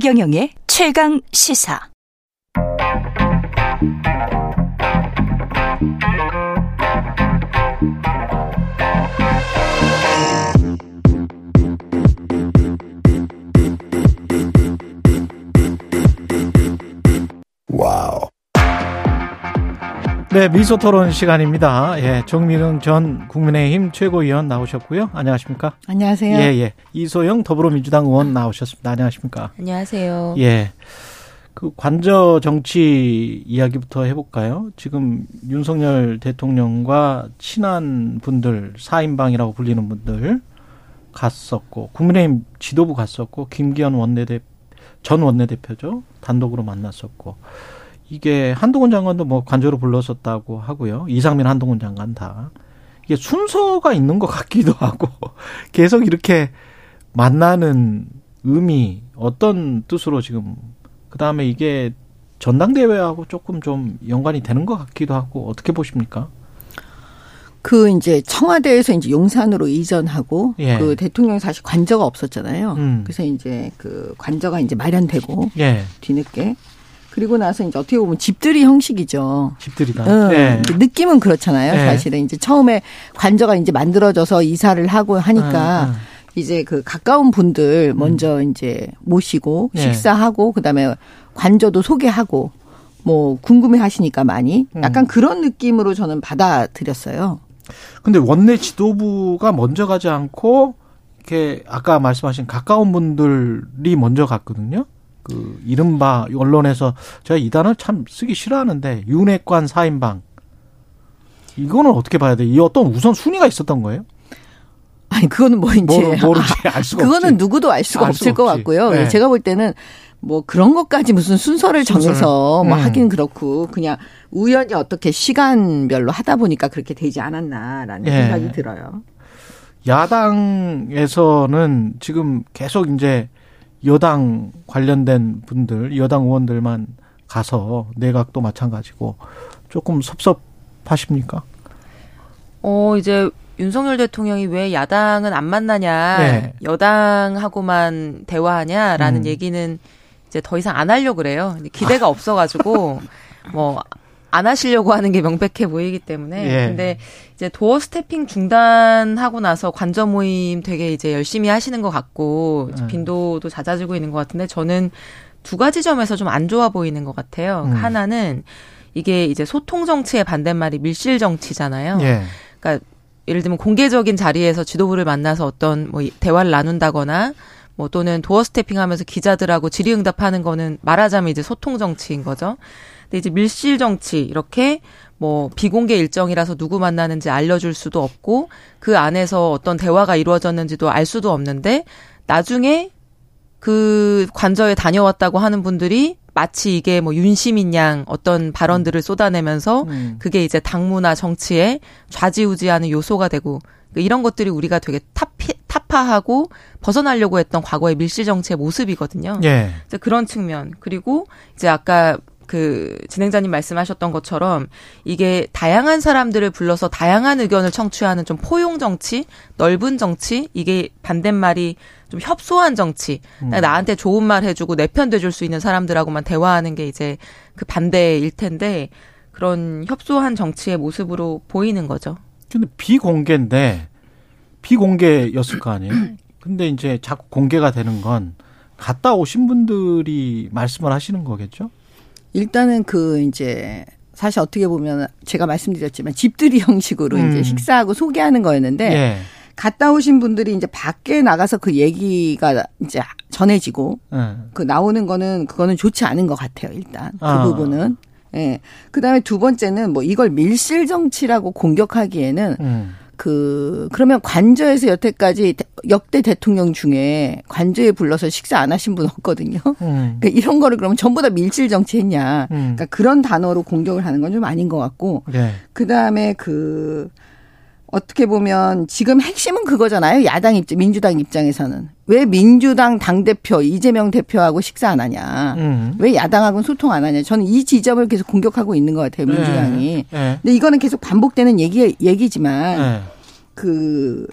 최경영의 최강 시사. 네, 미소 토론 시간입니다. 예, 정민웅 전 국민의힘 최고위원 나오셨고요. 안녕하십니까? 안녕하세요. 예, 예. 이소영 더불어민주당 의원 나오셨습니다. 안녕하십니까? 안녕하세요. 예. 그 관저 정치 이야기부터 해볼까요? 지금 윤석열 대통령과 친한 분들, 사인방이라고 불리는 분들 갔었고, 국민의힘 지도부 갔었고, 김기현 원내대, 전 원내대표죠. 단독으로 만났었고, 이게 한동훈 장관도 뭐 관저로 불렀었다고 하고요. 이상민 한동훈 장관 다. 이게 순서가 있는 것 같기도 하고, 계속 이렇게 만나는 의미, 어떤 뜻으로 지금 그 다음에 이게 전당대회하고 조금 좀 연관이 되는 것 같기도 하고 어떻게 보십니까? 그 이제 청와대에서 이제 용산으로 이전하고 예. 그 대통령이 사실 관저가 없었잖아요. 음. 그래서 이제 그 관저가 이제 마련되고 예, 뒤늦게 그리고 나서 이제 어떻게 보면 집들이 형식이죠. 집들이다. 응. 예. 느낌은 그렇잖아요. 예. 사실은 이제 처음에 관저가 이제 만들어져서 이사를 하고 하니까 음, 음. 이제 그 가까운 분들 먼저 이제 모시고 예. 식사하고 그다음에 관저도 소개하고 뭐 궁금해 하시니까 많이 음. 약간 그런 느낌으로 저는 받아들였어요. 근데 원내 지도부가 먼저 가지 않고 이렇게 아까 말씀하신 가까운 분들이 먼저 갔거든요. 그 이른바 언론에서 제가 이 단어 참 쓰기 싫어하는데 윤핵관 사인방 이거는 어떻게 봐야 돼? 이 어떤 우선 순위가 있었던 거예요? 아니 그거는 뭐 이제 모르, 모르지 알 수가 그거는 없지. 누구도 알 수가 알 없을 수가 것 없지. 같고요. 네. 제가 볼 때는 뭐 그런 것까지 무슨 순서를. 정해서 뭐 음. 하긴 그렇고 그냥 우연히 어떻게 시간별로 하다 보니까 그렇게 되지 않았나라는 예. 생각이 들어요. 야당에서는 지금 계속 이제 여당 관련된 분들, 여당 의원들만 가서 내각도 마찬가지고 조금 섭섭하십니까? 어, 이제 윤석열 대통령이 왜 야당은 안 만나냐, 네. 여당하고만 대화하냐라는 음. 얘기는 이제 더 이상 안 하려고 그래요. 기대가 없어가지고, 뭐, 안 하시려고 하는 게 명백해 보이기 때문에. 예. 근데 이제 도어 스태핑 중단하고 나서 관저 모임 되게 이제 열심히 하시는 것 같고, 음. 빈도도 잦아지고 있는 것 같은데, 저는 두 가지 점에서 좀 안 좋아 보이는 것 같아요. 음. 하나는 이게 이제 소통 정치의 반대말이 밀실 정치잖아요. 예. 그러니까 예를 들면 공개적인 자리에서 지도부를 만나서 어떤 뭐 대화를 나눈다거나 뭐 또는 도어 스태핑하면서 기자들하고 질의응답하는 거는 말하자면 이제 소통 정치인 거죠. 근데 이제 밀실 정치 이렇게 뭐 비공개 일정이라서 누구 만나는지 알려줄 수도 없고 그 안에서 어떤 대화가 이루어졌는지도 알 수도 없는데 나중에 그 관저에 다녀왔다고 하는 분들이 마치 이게 뭐 윤시민 양 어떤 발언들을 쏟아내면서 음. 그게 이제 당무나 정치에 좌지우지하는 요소가 되고 그러니까 이런 것들이 우리가 되게 타피, 타파하고 벗어나려고 했던 과거의 밀실 정치의 모습이거든요. 예. 그런 측면 그리고 이제 아까 그 진행자님 말씀하셨던 것처럼 이게 다양한 사람들을 불러서 다양한 의견을 청취하는 좀 포용 정치, 넓은 정치, 이게 반대말이 좀 협소한 정치. 그러니까 나한테 좋은 말 해주고 내 편 돼줄 수 있는 사람들하고만 대화하는 게 이제 그 반대일 텐데 그런 협소한 정치의 모습으로 보이는 거죠. 근데 비공개인데 비공개였을 거 아니에요? 근데 이제 자꾸 공개가 되는 건 갔다 오신 분들이 말씀을 하시는 거겠죠? 일단은 그 이제 사실 어떻게 보면 제가 말씀드렸지만 집들이 형식으로 음. 이제 식사하고 소개하는 거였는데 예. 갔다 오신 분들이 이제 밖에 나가서 그 얘기가 이제 전해지고 예. 그 나오는 거는 그거는 좋지 않은 것 같아요. 일단 그 아. 부분은. 예. 그다음에 두 번째는 뭐 이걸 밀실 정치라고 공격하기에는 음. 그 그러면 관저에서 여태까지 대- 역대 대통령 중에 관저에 불러서 식사 안 하신 분 없거든요. 음. 그러니까 이런 거를 그러면 전부 다 밀실 정치했냐? 음. 그러니까 그런 단어로 공격을 하는 건 좀 아닌 것 같고 예. 그 다음에 그 어떻게 보면 지금 핵심은 그거잖아요. 야당 입장, 민주당 입장에서는 왜 민주당 당 대표 이재명 대표하고 식사 안 하냐? 음. 왜 야당하고는 소통 안 하냐? 저는 이 지점을 계속 공격하고 있는 것 같아요. 민주당이. 예. 근데 이거는 계속 반복되는 얘기 얘기지만 예. 그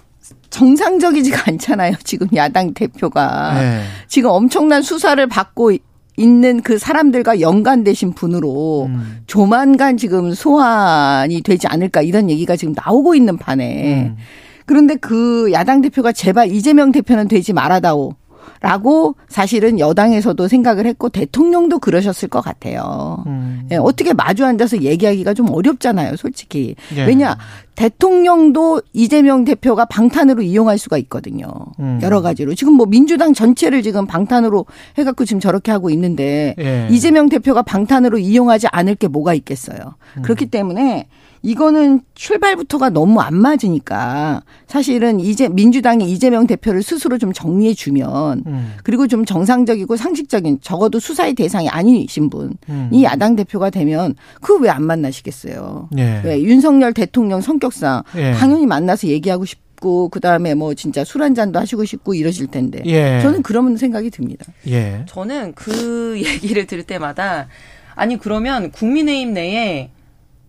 정상적이지가 않잖아요. 지금 야당 대표가. 네. 지금 엄청난 수사를 받고 있는 그 사람들과 연관되신 분으로 음. 조만간 지금 소환이 되지 않을까 이런 얘기가 지금 나오고 있는 판에 음. 그런데 그 야당 대표가 제발 이재명 대표는 되지 말아다오. 라고 사실은 여당에서도 생각을 했고 대통령도 그러셨을 것 같아요. 음. 예, 어떻게 마주 앉아서 얘기하기가 좀 어렵잖아요, 솔직히. 예. 왜냐, 대통령도 이재명 대표가 방탄으로 이용할 수가 있거든요. 음. 여러 가지로. 지금 뭐 민주당 전체를 지금 방탄으로 해갖고 지금 저렇게 하고 있는데 예. 이재명 대표가 방탄으로 이용하지 않을 게 뭐가 있겠어요. 음. 그렇기 때문에 이거는 출발부터가 너무 안 맞으니까 사실은 이제 민주당이 이재명 대표를 스스로 좀 정리해 주면 음. 그리고 좀 정상적이고 상식적인 적어도 수사의 대상이 아니신 분이 음. 야당 대표가 되면 그 왜 안 만나시겠어요. 예. 왜 윤석열 대통령 성격상 예. 당연히 만나서 얘기하고 싶 고 그다음에 뭐 진짜 술 한 잔도 하시고 싶고 이러실 텐데 예. 저는 그런 생각이 듭니다. 예. 저는 그 얘기를 들을 때마다 아니 그러면 국민의힘 내에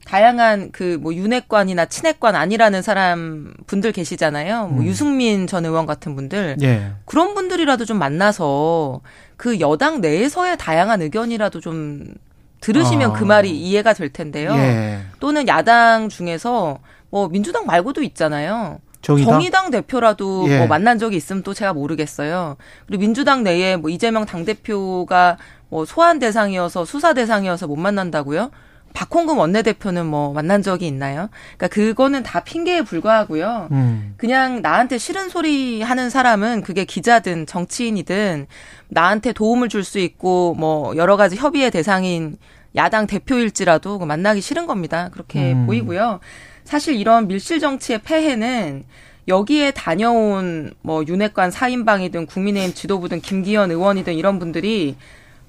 다양한 그 뭐 윤핵관이나 친핵관 아니라는 사람 분들 계시잖아요. 뭐 음. 유승민 전 의원 같은 분들 예. 그런 분들이라도 좀 만나서 그 여당 내에서의 다양한 의견이라도 좀 들으시면 아. 그 말이 이해가 될 텐데요. 예. 또는 야당 중에서 뭐 민주당 말고도 있잖아요. 정의당. 정의당 대표라도 예. 뭐 만난 적이 있으면 또 제가 모르겠어요. 그리고 민주당 내에 뭐 이재명 당 대표가 뭐 소환 대상이어서 수사 대상이어서 못 만난다고요? 박홍근 원내대표는 뭐 만난 적이 있나요? 그러니까 그거는 다 핑계에 불과하고요. 음. 그냥 나한테 싫은 소리 하는 사람은 그게 기자든 정치인이든 나한테 도움을 줄 수 있고 뭐 여러 가지 협의의 대상인 야당 대표일지라도 그 만나기 싫은 겁니다. 그렇게 음. 보이고요. 사실 이런 밀실 정치의 폐해는 여기에 다녀온 뭐 윤핵관 사인방이든 국민의힘 지도부든 김기현 의원이든 이런 분들이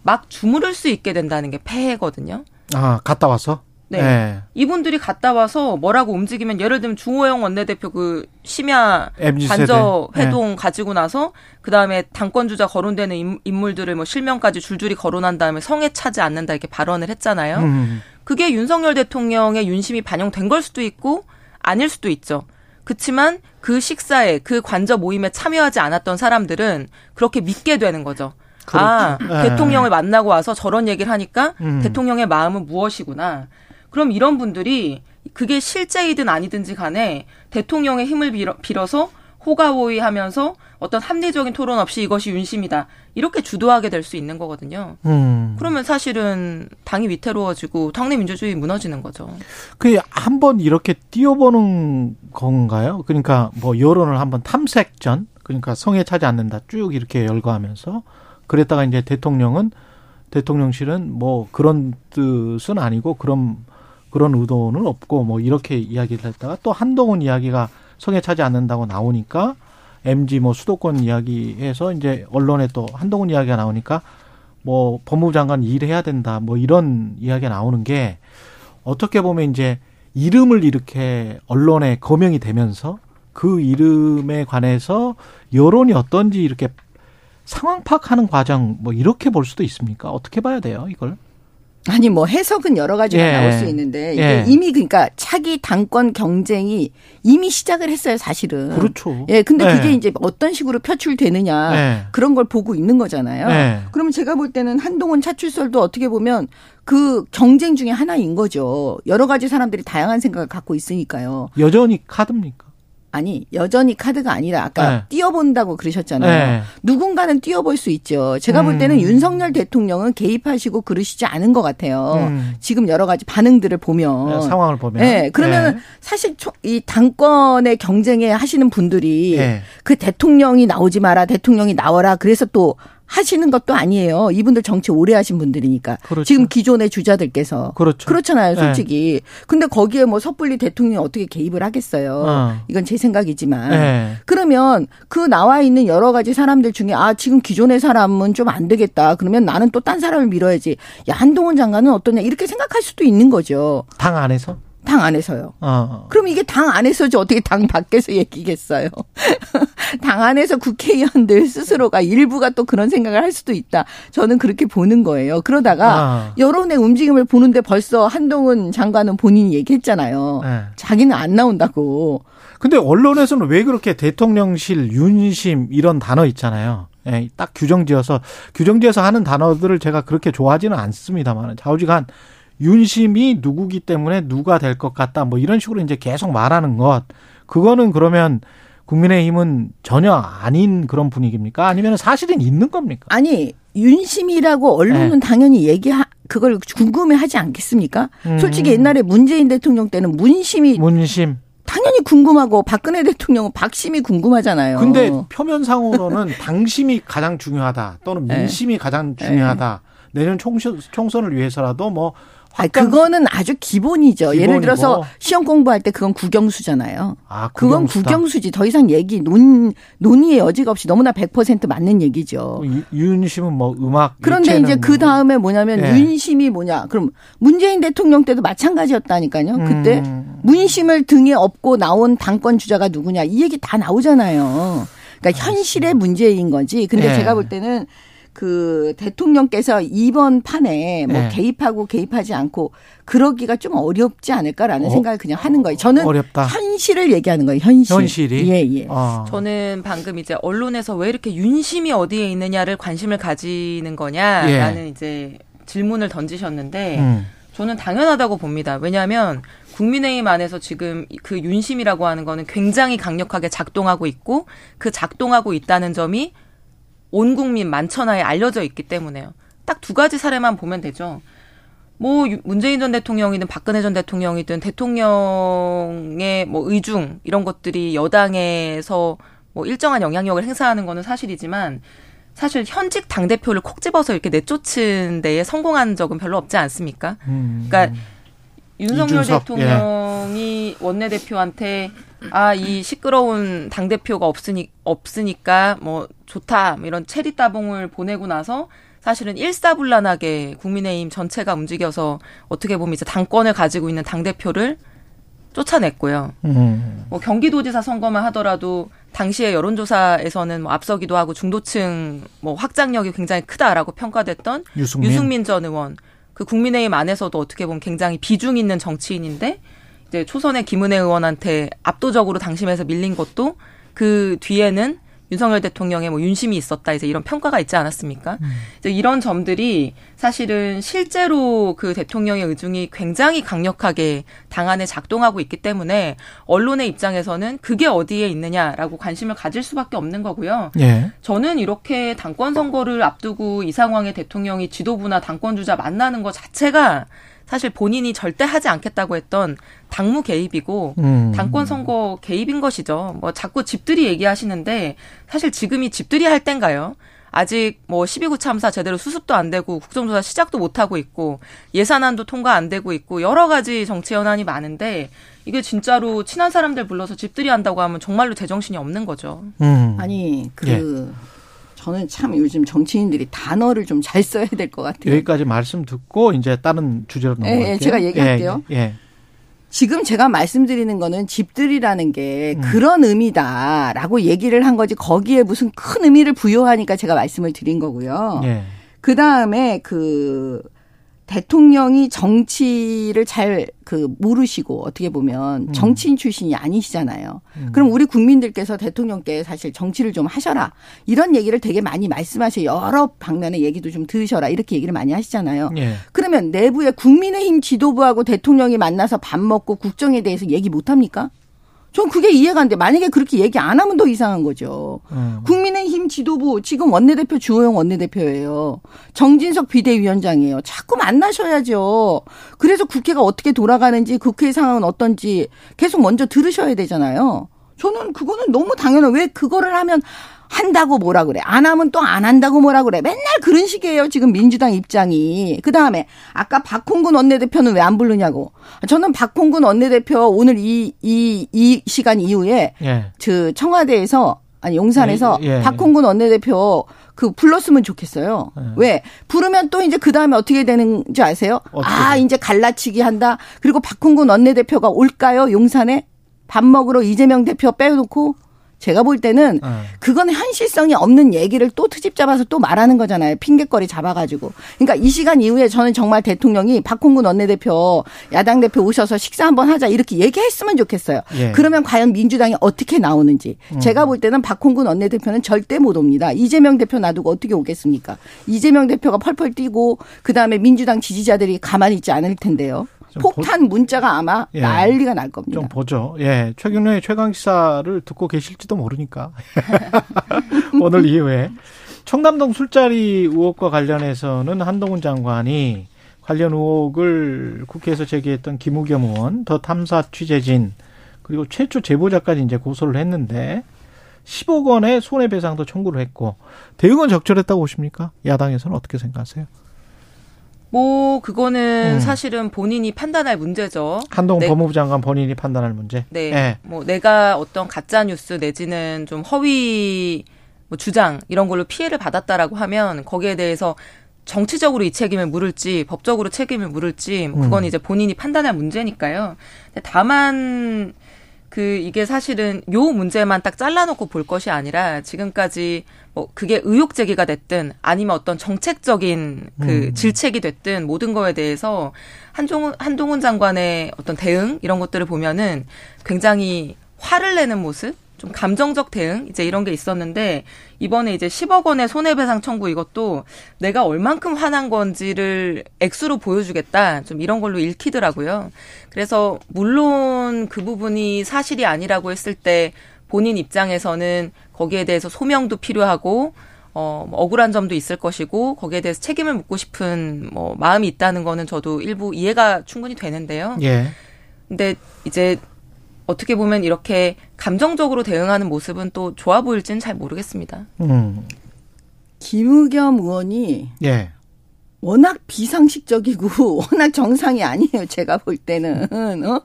막 주무를 수 있게 된다는 게 폐해거든요. 아, 갔다 왔어? 네. 예. 이분들이 갔다 와서 뭐라고 움직이면 예를 들면 주호영 원내대표 그 심야. 관저 예. 회동 가지고 나서 그 다음에 당권 주자 거론되는 인- 인물들을 뭐 실명까지 줄줄이 거론한 다음에 성에 차지 않는다 이렇게 발언을 했잖아요. 음. 그게 윤석열 대통령의 윤심이 반영된 걸 수도 있고 아닐 수도 있죠. 그렇지만 그 식사에 그 관저 모임에 참여하지 않았던 사람들은 그렇게 믿게 되는 거죠. 아, 그렇죠. 예. 대통령을 만나고 와서 저런 얘기를 하니까 음. 대통령의 마음은 무엇이구나. 그럼 이런 분들이 그게 실제이든 아니든지 간에 대통령의 힘을 빌어, 빌어 서 호가호위 하면서 어떤 합리적인 토론 없이 이것이 윤심이다. 이렇게 주도하게 될 수 있는 거거든요. 음. 그러면 사실은 당이 위태로워지고 당내 민주주의 무너지는 거죠. 그 한 번 이렇게 띄워보는 건가요? 그러니까 뭐 여론을 한번 탐색전, 그러니까 성에 차지 않는다 쭉 이렇게 열거하면서 그랬다가 이제 대통령은 대통령실은 뭐 그런 뜻은 아니고 그런 그런 의도는 없고 뭐 이렇게 이야기를 했다가 또 한동훈 이야기가 성에 차지 않는다고 나오니까 MG 뭐 수도권 이야기해서 이제 언론에 또 한동훈 이야기가 나오니까 뭐 법무부 장관 일해야 된다 뭐 이런 이야기가 나오는 게 어떻게 보면 이제 이름을 이렇게 언론에 거명이 되면서 그 이름에 관해서 여론이 어떤지 이렇게 상황 파악하는 과정 뭐 이렇게 볼 수도 있습니까? 어떻게 봐야 돼요, 이걸? 아니 뭐 해석은 여러 가지가 예. 나올 수 있는데 이게 예. 이미 그러니까 차기 당권 경쟁이 이미 시작을 했어요, 사실은. 그렇죠. 예, 근데 예. 그게 이제 어떤 식으로 표출되느냐 예. 그런 걸 보고 있는 거잖아요. 예. 그러면 제가 볼 때는 한동훈 차출설도 어떻게 보면 그 경쟁 중에 하나인 거죠. 여러 가지 사람들이 다양한 생각을 갖고 있으니까요. 여전히 카드입니까? 아니 여전히 카드가 아니라 아까 네. 띄워본다고 그러셨잖아요. 네. 누군가는 띄워볼 수 있죠. 제가 볼 때는 음. 윤석열 대통령은 개입하시고 그러시지 않은 것 같아요. 음. 지금 여러 가지 반응들을 보면. 상황을 보면. 네, 그러면 사실 초- 이 당권의 경쟁에 하시는 분들이 예. 그 대통령이 나오지 마라, 대통령이 나와라. 그래서 또 하시는 것도 아니에요. 이분들 정치 오래 하신 분들이니까. 그렇죠. 지금 기존의 주자들께서. 그렇죠. 그렇잖아요, 네. 솔직히. 근데 거기에 뭐 섣불리 대통령이 어떻게 개입을 하겠어요. 어. 이건 제 생각이지만. 예. 그러면 그 나와 있는 여러 가지 사람들 중에 아 지금 기존의 사람은 좀 안 되겠다. 그러면 나는 또 딴 사람을 밀어야지. 야 한동훈 장관은 어떠냐 이렇게 생각할 수도 있는 거죠. 당 안에서? 당 안에서요. 어. 그럼 이게 당 안에서지 어떻게 당 밖에서 얘기겠어요. 당 안에서 국회의원들 스스로가 일부가 또 그런 생각을 할 수도 있다. 저는 그렇게 보는 거예요. 그러다가 아. 여론의 움직임을 보는데 벌써 한동훈 장관은 본인이 얘기했잖아요. 예. 자기는 안 나온다고. 근데 언론에서는 왜 그렇게 대통령실, 윤심 이런 단어 있잖아요. 예, 딱 규정지어서 규정지어서 하는 단어들을 제가 그렇게 좋아하지는 않습니다만 좌우지간 윤심이 누구기 때문에 누가 될 것 같다 뭐 이런 식으로 이제 계속 말하는 것 그거는 그러면 국민의힘은 전혀 아닌 그런 분위기입니까? 아니면 사실은 있는 겁니까? 아니 윤심이라고 언론은 네. 당연히 얘기하 그걸 궁금해하지 않겠습니까? 음. 솔직히 옛날에 문재인 대통령 때는 문심이 문심. 당연히 궁금하고 박근혜 대통령은 박심이 궁금하잖아요. 근데 표면상으로는 당심이 가장 중요하다 또는 네. 민심이 가장 중요하다. 내년 총선, 총선을 위해서라도 뭐 아니, 확장- 그거는 아주 기본이죠. 예를 기본이고. 들어서 시험 공부할 때 그건 국영수잖아요. 아, 그건. 국영수지. 더 이상 얘기 논 논의의 여지가 없이 너무나 100% 맞는 얘기죠. 유- 윤심은 뭐 음악 그런데 이제 그뭐 다음에 뭐냐면 예. 윤심이 뭐냐? 그럼 문재인 대통령 때도 마찬가지였다니까요. 그때 음. 문심을 등에 업고 나온 당권 주자가 누구냐 이 얘기 다 나오잖아요. 그러니까 현실의 문제인 거지. 근데 예. 제가 볼 때는 그 대통령께서 이번 판에 뭐 예. 개입하고 개입하지 않고 그러기가 좀 어렵지 않을까라는 어? 생각을 그냥 하는 거예요. 저는 어렵다. 현실을 얘기하는 거예요. 현실. 현실이? 예, 예. 어. 저는 방금 이제 언론에서 왜 이렇게 윤심이 어디에 있느냐를 관심을 가지는 거냐라는 이제 질문을 던지셨는데 예. 음. 저는 당연하다고 봅니다. 왜냐하면 국민의힘 안에서 지금 그 윤심이라고 하는 거는 굉장히 강력하게 작동하고 있고 그 작동하고 있다는 점이 온 국민 만천하에 알려져 있기 때문에요. 딱 두 가지 사례만 보면 되죠. 뭐 유- 문재인 전 대통령이든 박근혜 전 대통령이든 대통령의 뭐 의중 이런 것들이 여당에서 뭐 일정한 영향력을 행사하는 거는 사실이지만 사실 현직 당 대표를 콕 집어서 이렇게 내쫓은 데에 성공한 적은 별로 없지 않습니까? 음. 그러니까 윤석열 이준석, 대통령이 원내 대표한테 아 이 시끄러운 당 대표가 없으니 없으니까 뭐 좋다 뭐 이런 체리 따봉을 보내고 나서 사실은 일사불란하게 국민의힘 전체가 움직여서 어떻게 보면 이제 당권을 가지고 있는 당 대표를 쫓아냈고요. 음. 뭐 경기도지사 선거만 하더라도 당시에 여론조사에서는 뭐 앞서기도 하고 중도층 뭐 확장력이 굉장히 크다라고 평가됐던 유승민. 유승민 전 의원 그 국민의힘 안에서도 어떻게 보면 굉장히 비중 있는 정치인인데 이제 초선의 김은혜 의원한테 압도적으로 당심에서 밀린 것도 그 뒤에는 윤석열 대통령의 뭐 윤심이 있었다 이제 이런 평가가 있지 않았습니까? 이제 이런 점들이 사실은 실제로 그 대통령의 의중이 굉장히 강력하게 당 안에 작동하고 있기 때문에 언론의 입장에서는 그게 어디에 있느냐라고 관심을 가질 수밖에 없는 거고요. 예. 저는 이렇게 당권 선거를 앞두고 이 상황에 대통령이 지도부나 당권 주자 만나는 것 자체가 사실 본인이 절대 하지 않겠다고 했던 당무 개입이고 음. 당권 선거 개입인 것이죠. 뭐 자꾸 집들이 얘기하시는데 사실 지금이 집들이 할 땐가요? 아직 뭐 12구 참사 제대로 수습도 안 되고 국정조사 시작도 못 하고 있고 예산안도 통과 안 되고 있고 여러 가지 정치 현안이 많은데 이게 진짜로 친한 사람들 불러서 집들이 한다고 하면 정말로 제정신이 없는 거죠. 음. 아니 그 예. 저는 참 요즘 정치인들이 단어를 좀 잘 써야 될 것 같아요. 여기까지 말씀 듣고 이제 다른 주제로 예, 넘어갈게요. 예, 제가 얘기할게요. 예, 예. 지금 제가 말씀드리는 거는 집들이라는 게 음. 그런 의미다라고 얘기를 한 거지 거기에 무슨 큰 의미를 부여하니까 제가 말씀을 드린 거고요. 예. 그 다음에 그 대통령이 정치를 잘 그 모르시고 어떻게 보면 정치인 출신이 아니시잖아요. 그럼 우리 국민들께서 대통령께 사실 정치를 좀 하셔라. 이런 얘기를 되게 많이 말씀하세요. 여러 방면의 얘기도 좀 들으셔라. 이렇게 얘기를 많이 하시잖아요. 예. 그러면 내부에 국민의힘 지도부하고 대통령이 만나서 밥 먹고 국정에 대해서 얘기 못 합니까? 전 그게 이해가 안 돼. 만약에 그렇게 얘기 안 하면 더 이상한 거죠. 음. 국민의힘 지도부 지금 원내대표 주호영 원내대표예요. 정진석 비대위원장이에요. 자꾸 만나셔야죠. 그래서 국회가 어떻게 돌아가는지 국회 상황은 어떤지 계속 먼저 들으셔야 되잖아요. 저는 그거는 너무 당연한 왜 그거를 하면 한다고 뭐라 그래. 안 하면 또 안 한다고 뭐라 그래. 맨날 그런 식이에요. 지금 민주당 입장이. 그 다음에 아까 박홍근 원내대표는 왜 안 부르냐고. 저는 박홍근 원내대표 오늘 이, 이, 이 시간 이후에 예. 그 청와대에서 아니 용산에서 예, 예. 박홍근 원내대표 그 불렀으면 좋겠어요. 예. 왜 부르면 또 이제 그 다음에 어떻게 되는지 아세요? 어떻게 아? 이제 갈라치기 한다. 그리고 박홍근 원내대표가 올까요? 용산에 밥 먹으러 이재명 대표 빼놓고 제가 볼 때는 어. 그건 현실성이 없는 얘기를 또 트집 잡아서 또 말하는 거잖아요. 핑계거리 잡아가지고. 그러니까 이 시간 이후에 저는 정말 대통령이 박홍근 원내대표, 야당 대표 오셔서 식사 한번 하자 이렇게 얘기했으면 좋겠어요. 예. 그러면 과연 민주당이 어떻게 나오는지. 제가 볼 때는 박홍근 원내대표는 절대 못 옵니다. 이재명 대표 놔두고 어떻게 오겠습니까? 이재명 대표가 펄펄 뛰고 그 다음에 민주당 지지자들이 가만히 있지 않을 텐데요. 좀 폭탄 문자가 아마 예. 난리가 날 겁니다. 좀 보죠. 예. 최경련의 최강 시사를 듣고 계실지도 모르니까. 오늘 이후에 청담동 술자리 의혹과 관련해서는 한동훈 장관이 관련 의혹을 국회에서 제기했던 김우겸 의원, 더 탐사 취재진, 그리고 최초 제보자까지 이제 고소를 했는데 10억 원의 손해배상도 청구를 했고 대응은 적절했다고 보십니까? 야당에서는 어떻게 생각하세요? 뭐 그거는 음. 사실은 본인이 판단할 문제죠. 한동훈 네. 법무부 장관 본인이 판단할 문제. 네. 예. 뭐 내가 어떤 가짜 뉴스 내지는 좀 허위 뭐 주장 이런 걸로 피해를 받았다라고 하면 거기에 대해서 정치적으로 이 책임을 물을지 법적으로 책임을 물을지 뭐 그건 음. 이제 본인이 판단할 문제니까요. 다만 그 이게 사실은 요 문제만 딱 잘라놓고 볼 것이 아니라 지금까지 뭐 그게 의혹 제기가 됐든 아니면 어떤 정책적인 그 음. 질책이 됐든 모든 거에 대해서 한종훈 한동훈 장관의 어떤 대응 이런 것들을 보면은 굉장히 화를 내는 모습 좀 감정적 대응 이제 이런 게 있었는데 이번에 이제 10억 원의 손해배상 청구 이것도 내가 얼만큼 화난 건지를 액수로 보여주겠다 좀 이런 걸로 읽히더라고요. 그래서 물론 그 부분이 사실이 아니라고 했을 때 본인 입장에서는 거기에 대해서 소명도 필요하고 어, 뭐 억울한 점도 있을 것이고 거기에 대해서 책임을 묻고 싶은 뭐 마음이 있다는 거는 저도 일부 이해가 충분히 되는데요. 예. 근데 이제 어떻게 보면 이렇게 감정적으로 대응하는 모습은 또 좋아 보일지는 잘 모르겠습니다. 음. 김의겸 의원이 예. 워낙 비상식적이고 워낙 정상이 아니에요. 제가 볼 때는 어?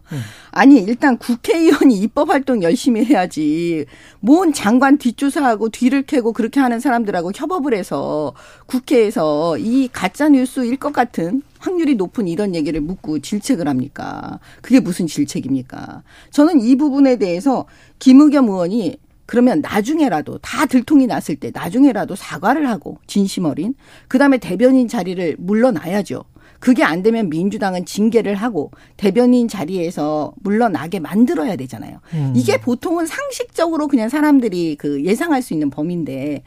아니 일단 국회의원이 입법 활동 열심히 해야지. 뭔 장관 뒷조사하고 뒤를 캐고 그렇게 하는 사람들하고 협업을 해서 국회에서 이 가짜 뉴스일 것 같은 확률이 높은 이런 얘기를 묻고 질책을 합니까? 그게 무슨 질책입니까? 저는 이 부분에 대해서 김의겸 의원이 그러면 나중에라도 다 들통이 났을 때 나중에라도 사과를 하고 진심 어린 그다음에 대변인 자리를 물러나야죠. 그게 안 되면 민주당은 징계를 하고 대변인 자리에서 물러나게 만들어야 되잖아요. 음. 이게 보통은 상식적으로 그냥 사람들이 그 예상할 수 있는 범위인데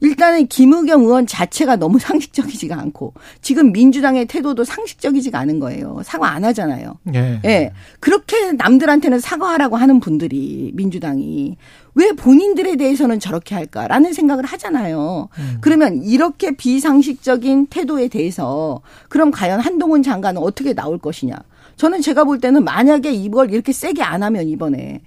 일단은 김의겸 의원 자체가 너무 상식적이지가 않고 지금 민주당의 태도도 상식적이지가 않은 거예요. 사과 안 하잖아요. 예. 예. 그렇게 남들한테는 사과하라고 하는 분들이 민주당이 왜 본인들에 대해서는 저렇게 할까라는 생각을 하잖아요. 그러면 이렇게 비상식적인 태도에 대해서 그럼 과연 한동훈 장관은 어떻게 나올 것이냐. 저는 제가 볼 때는 만약에 이걸 이렇게 세게 안 하면 이번에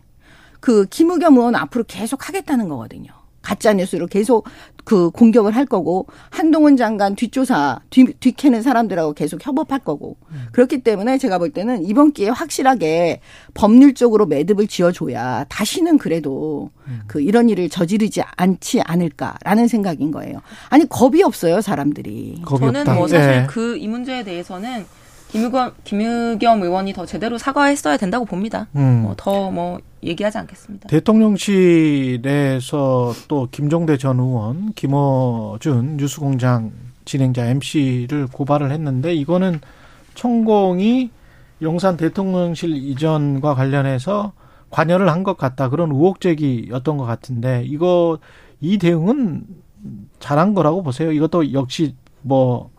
그 김의겸 의원 앞으로 계속 하겠다는 거거든요. 가짜 뉴스로 계속 그 공격을 할 거고 한동훈 장관 뒷조사 뒤, 뒤캐는 사람들하고 계속 협업할 거고 그렇기 때문에 제가 볼 때는 이번 기회에 확실하게 법률적으로 매듭을 지어줘야 다시는 그래도 그 이런 일을 저지르지 않지 않을까라는 생각인 거예요. 아니 겁이 없어요 사람들이. 겁이 저는 없다. 뭐 사실 예. 그이 문제에 대해서는 김의겸, 김의겸 의원이 더 제대로 사과했어야 된다고 봅니다. 음. 더뭐 얘기하지 않겠습니다. 대통령실에서 또 김종대 전 의원, 김어준 뉴스공장 진행자 MC를 고발을 했는데 이거는 천공이 용산 대통령실 이전과 관련해서 관여를 한 것 같다 그런 의혹 제기였던 것 같은데 이거 이 대응은 잘한 거라고 보세요. 이것도 역시 뭐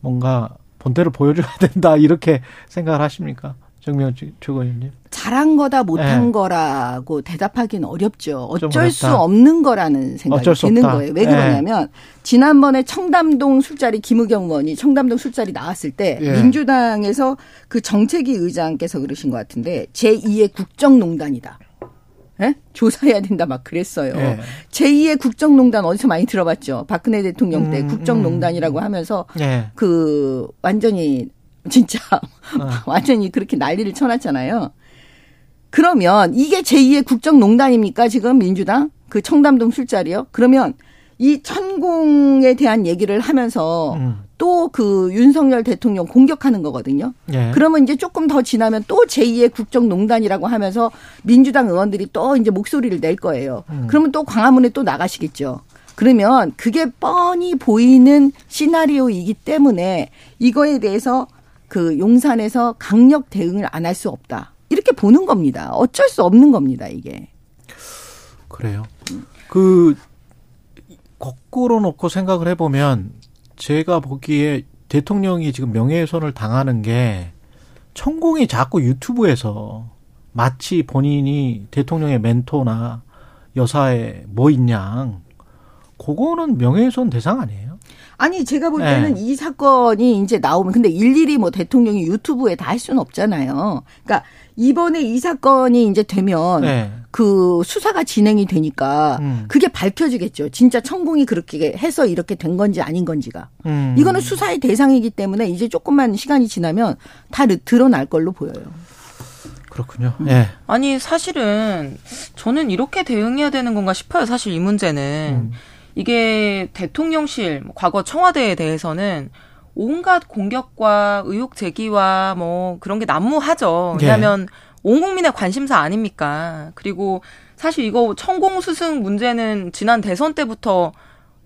뭔가 본때를 보여줘야 된다 이렇게 생각을 하십니까, 정명 최고위원님? 잘한 거다 못한 예. 거라고 대답하기는 어렵죠. 좀 어쩔 수. 없는 거라는 생각이 드는. 거예요. 왜 예. 그러냐면 지난번에 청담동 술자리 김의겸 의원이 청담동 술자리 나왔을 때 예. 민주당에서 그 정책위 의장께서 그러신 것 같은데 제2의 국정농단이다. 예? 조사해야 된다 막 그랬어요. 예. 제2의 국정농단 어디서 많이 들어봤죠. 박근혜 대통령 때 음, 국정농단이라고 하면서 예. 그 완전히 진짜 어. 완전히 그렇게 난리를 쳐놨잖아요. 그러면 이게 제2의 국정농단입니까 지금 민주당 그 청담동 술자리요? 그러면 이 천공에 대한 얘기를 하면서 음. 또 그 윤석열 대통령 공격하는 거거든요. 예. 그러면 이제 조금 더 지나면 또 제2의 국정농단이라고 하면서 민주당 의원들이 또 이제 목소리를 낼 거예요. 음. 그러면 또 광화문에 또 나가시겠죠. 그러면 그게 뻔히 보이는 시나리오이기 때문에 이거에 대해서 그 용산에서 강력 대응을 안 할 수 없다. 이렇게 보는 겁니다. 어쩔 수 없는 겁니다, 이게. 그래요. 그 거꾸로 놓고 생각을 해보면 제가 보기에 대통령이 지금 명예훼손을 당하는 게 천공이 자꾸 유튜브에서 마치 본인이 대통령의 멘토나 여사에 뭐 있냐 그거는 명예훼손 대상 아니에요? 아니 제가 볼 때는 네. 이 사건이 이제 나오면 근데 일일이 뭐 대통령이 유튜브에 다 할 수는 없잖아요. 그러니까 이번에 이 사건이 이제 되면 네. 그 수사가 진행이 되니까 음. 그게 밝혀지겠죠. 진짜 천공이 그렇게 해서 이렇게 된 건지 아닌 건지가. 음. 이거는 수사의 대상이기 때문에 이제 조금만 시간이 지나면 다 드러날 걸로 보여요. 그렇군요. 예. 아니 사실은 저는 이렇게 대응해야 되는 건가 싶어요. 사실 이 문제는 음. 이게 대통령실 뭐 과거 청와대에 대해서는 온갖 공격과 의혹 제기와 뭐 그런 게 난무하죠. 예. 왜냐하면 온 국민의 관심사 아닙니까? 그리고 사실 이거 천공 스승 문제는 지난 대선 때부터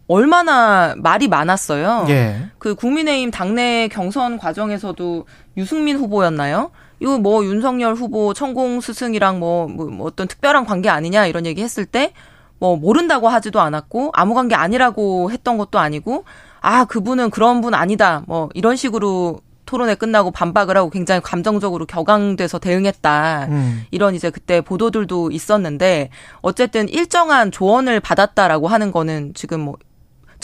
얼마나 말이 많았어요. 예. 그 국민의힘 당내 경선 과정에서도 유승민 후보였나요? 이거 뭐 윤석열 후보 천공 스승이랑 뭐, 뭐, 뭐 어떤 특별한 관계 아니냐 이런 얘기 했을 때 뭐 모른다고 하지도 않았고 아무 관계 아니라고 했던 것도 아니고 아 그분은 그런 분 아니다 뭐 이런 식으로 토론회 끝나고 반박을 하고 굉장히 감정적으로 격앙돼서 대응했다. 음. 이런 이제 그때 보도들도 있었는데 어쨌든 일정한 조언을 받았다라고 하는 거는 지금 뭐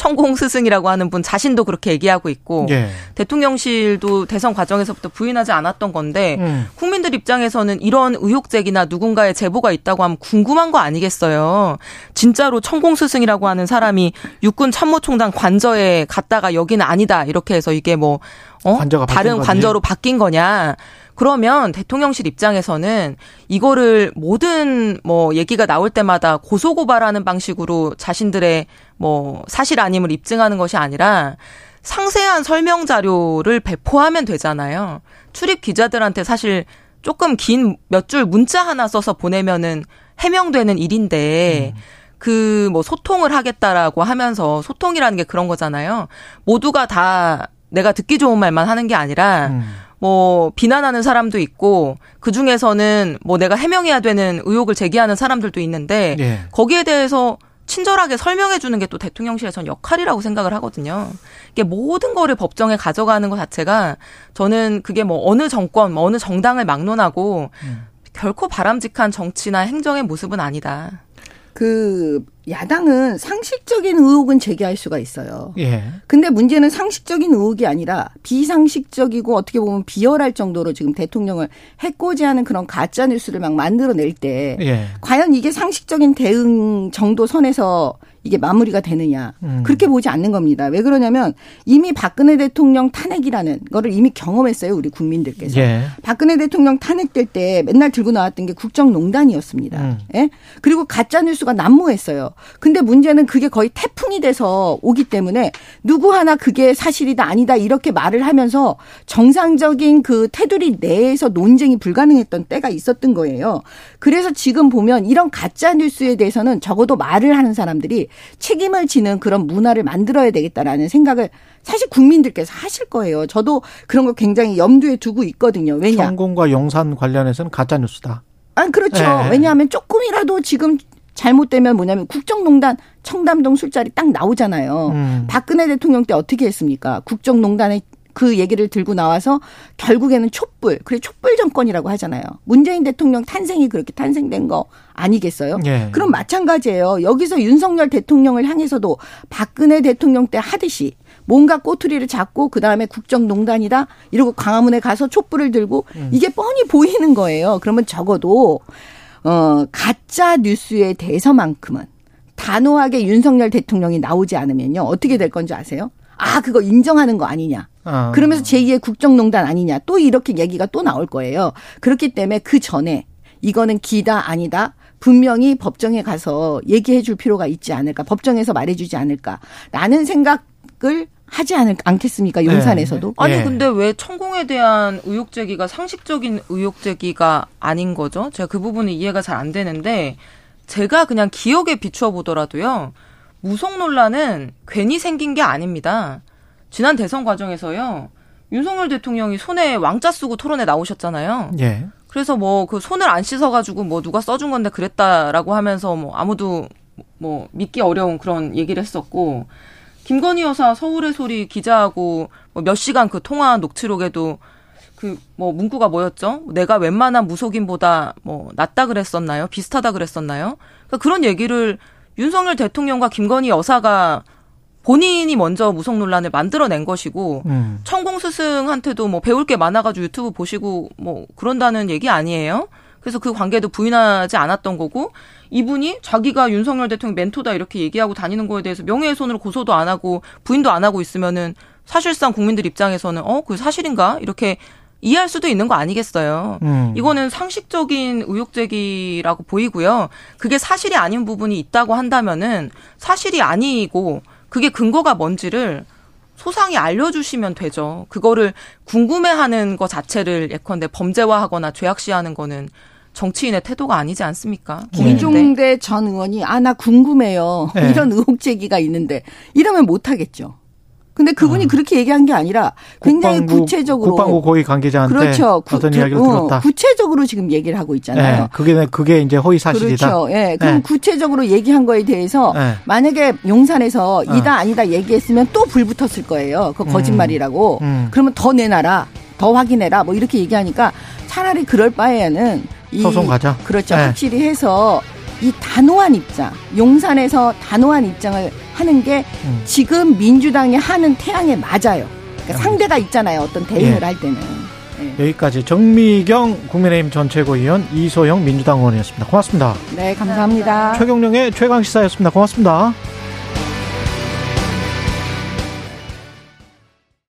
천공 스승이라고 하는 분 자신도 그렇게 얘기하고 있고 예. 대통령실도 대선 과정에서부터 부인하지 않았던 건데 음. 국민들 입장에서는 이런 의혹 제기나 누군가의 제보가 있다고 하면 궁금한 거 아니겠어요. 진짜로 천공 스승이라고 하는 사람이 육군 참모총장 관저에 갔다가 여기는 아니다 이렇게 해서 이게 뭐 어? 다른. 관저로 바뀐 거냐? 그러면 대통령실 입장에서는 이거를 모든 뭐 얘기가 나올 때마다 고소고발하는 방식으로 자신들의 뭐 사실 아님을 입증하는 것이 아니라 상세한 설명 자료를 배포하면 되잖아요. 출입 기자들한테 사실 조금 긴 몇 줄 문자 하나 써서 보내면은 해명되는 일인데 그뭐 소통을 하겠다라고 하면서 소통이라는 게 그런 거잖아요. 모두가 다 내가 듣기 좋은 말만 하는 게 아니라 음. 뭐 비난하는 사람도 있고 그 중에서는 뭐 내가 해명해야 되는 의혹을 제기하는 사람들도 있는데 예. 거기에 대해서 친절하게 설명해 주는 게 또 대통령실의 전 역할이라고 생각을 하거든요. 이게 모든 거를 법정에 가져가는 것 자체가 저는 그게 뭐 어느 정권, 뭐 어느 정당을 막론하고 결코 바람직한 정치나 행정의 모습은 아니다. 그 야당은 상식적인 의혹은 제기할 수가 있어요. 예. 근데 문제는 상식적인 의혹이 아니라 비상식적이고 어떻게 보면 비열할 정도로 지금 대통령을 해코지하는 그런 가짜 뉴스를 막 만들어낼 때 예. 과연 이게 상식적인 대응 정도 선에서 이게 마무리가 되느냐 음. 그렇게 보지 않는 겁니다. 왜 그러냐면 이미 박근혜 대통령 탄핵이라는 거를 이미 경험했어요 우리 국민들께서. 예. 박근혜 대통령 탄핵될 때 맨날 들고 나왔던 게 국정농단이었습니다. 음. 예? 그리고 가짜 뉴스가 난무했어요. 근데 문제는 그게 거의 태풍이 돼서 오기 때문에 누구 하나 그게 사실이다 아니다 이렇게 말을 하면서 정상적인 그 테두리 내에서 논쟁이 불가능했던 때가 있었던 거예요. 그래서 지금 보면 이런 가짜 뉴스에 대해서는 적어도 말을 하는 사람들이 책임을 지는 그런 문화를 만들어야 되겠다라는 생각을 사실 국민들께서 하실 거예요. 저도 그런 거 굉장히 염두에 두고 있거든요. 왜냐? 성공과 용산 관련해서는 가짜 뉴스다. 아, 그렇죠. 네. 왜냐하면 조금이라도 지금 잘못되면 뭐냐면 국정농단 청담동 술자리 딱 나오잖아요. 음. 박근혜 대통령 때 어떻게 했습니까? 국정농단에 그 얘기를 들고 나와서 결국에는 촛불, 그래 촛불 정권이라고 하잖아요. 문재인 대통령 탄생이 그렇게 탄생된 거 아니겠어요? 예. 그럼 마찬가지예요. 여기서 윤석열 대통령을 향해서도 박근혜 대통령 때 하듯이 뭔가 꼬투리를 잡고 그 다음에 국정농단이다 이러고 광화문에 가서 촛불을 들고 이게 뻔히 보이는 거예요. 그러면 적어도 어 가짜 뉴스에 대해서만큼은 단호하게 윤석열 대통령이 나오지 않으면요 어떻게 될 건지 아세요? 아 그거 인정하는 거 아니냐? 아. 그러면서 제2의 국정농단 아니냐? 또 이렇게 얘기가 또 나올 거예요. 그렇기 때문에 그 전에 이거는 기다 아니다. 분명히 법정에 가서 얘기해 줄 필요가 있지 않을까. 법정에서 말해 주지 않을까. 라는 생각을 하지 않을, 않겠습니까? 용산에서도. 아니 예. 근데 왜 천공에 대한 의혹 제기가 상식적인 의혹 제기가 아닌 거죠? 제가 그 부분은 이해가 잘 안 되는데 제가 그냥 기억에 비추어 보더라도요. 무속 논란은 괜히 생긴 게 아닙니다. 지난 대선 과정에서요. 윤석열 대통령이 손에 왕자 쓰고 토론에 나오셨잖아요. 예. 그래서 뭐 그 손을 안 씻어가지고 뭐 누가 써준 건데 그랬다라고 하면서 뭐 아무도 뭐 믿기 어려운 그런 얘기를 했었고 김건희 여사 서울의 소리 기자하고 뭐 몇 시간 그 통화 녹취록에도 그 뭐 문구가 뭐였죠? 내가 웬만한 무속인보다 뭐 낫다 그랬었나요? 비슷하다 그랬었나요? 그러니까 그런 얘기를 윤석열 대통령과 김건희 여사가 본인이 먼저 무속 논란을 만들어낸 것이고 음. 천공 스승한테도 뭐 배울 게 많아가지고 유튜브 보시고 뭐 그런다는 얘기 아니에요. 그래서 그 관계도 부인하지 않았던 거고 이분이 자기가 윤석열 대통령 멘토다 이렇게 얘기하고 다니는 거에 대해서 명예훼손으로 고소도 안 하고 부인도 안 하고 있으면은 사실상 국민들 입장에서는 어, 그 사실인가? 이렇게 이해할 수도 있는 거 아니겠어요. 음. 이거는 상식적인 의혹 제기라고 보이고요. 그게 사실이 아닌 부분이 있다고 한다면은 사실이 아니고 그게 근거가 뭔지를 소상히 알려주시면 되죠. 그거를 궁금해하는 것 자체를 예컨대 범죄화하거나 죄악시하는 거는 정치인의 태도가 아니지 않습니까? 김종대 전 의원이 아 나 궁금해요 네. 이런 의혹 제기가 있는데 이러면 못 하겠죠. 근데 그분이 그렇게 얘기한 게 아니라 굉장히 아. 국방부, 구체적으로 국방부 고위 관계자한테 그렇죠. 구- 어떤 구- 이야기를 어, 들었다. 구체적으로 지금 얘기를 하고 있잖아요. 네, 그게 그게 이제 허위 사실이다. 그렇죠. 예. 그럼 네. 구체적으로 얘기한 거에 대해서 네. 만약에 용산에서 이다 아니다 얘기했으면 또 불 붙었을 거예요. 그 거짓말이라고. 음. 그러면 더 내놔라. 더 확인해라. 뭐 이렇게 얘기하니까 차라리 그럴 바에는 이 소송 가자. 그렇죠. 네. 확실히 해서 이 단호한 입장, 용산에서 단호한 입장을 하는 게 음. 지금 민주당이 하는 태양에 맞아요. 그러니까 상대가 있잖아요. 어떤 대응을 예. 할 때는. 예. 여기까지 정미경 국민의힘 전 최고위원 이소영 민주당 의원이었습니다. 고맙습니다. 네, 감사합니다. 최경령의 최강 시사였습니다. 고맙습니다.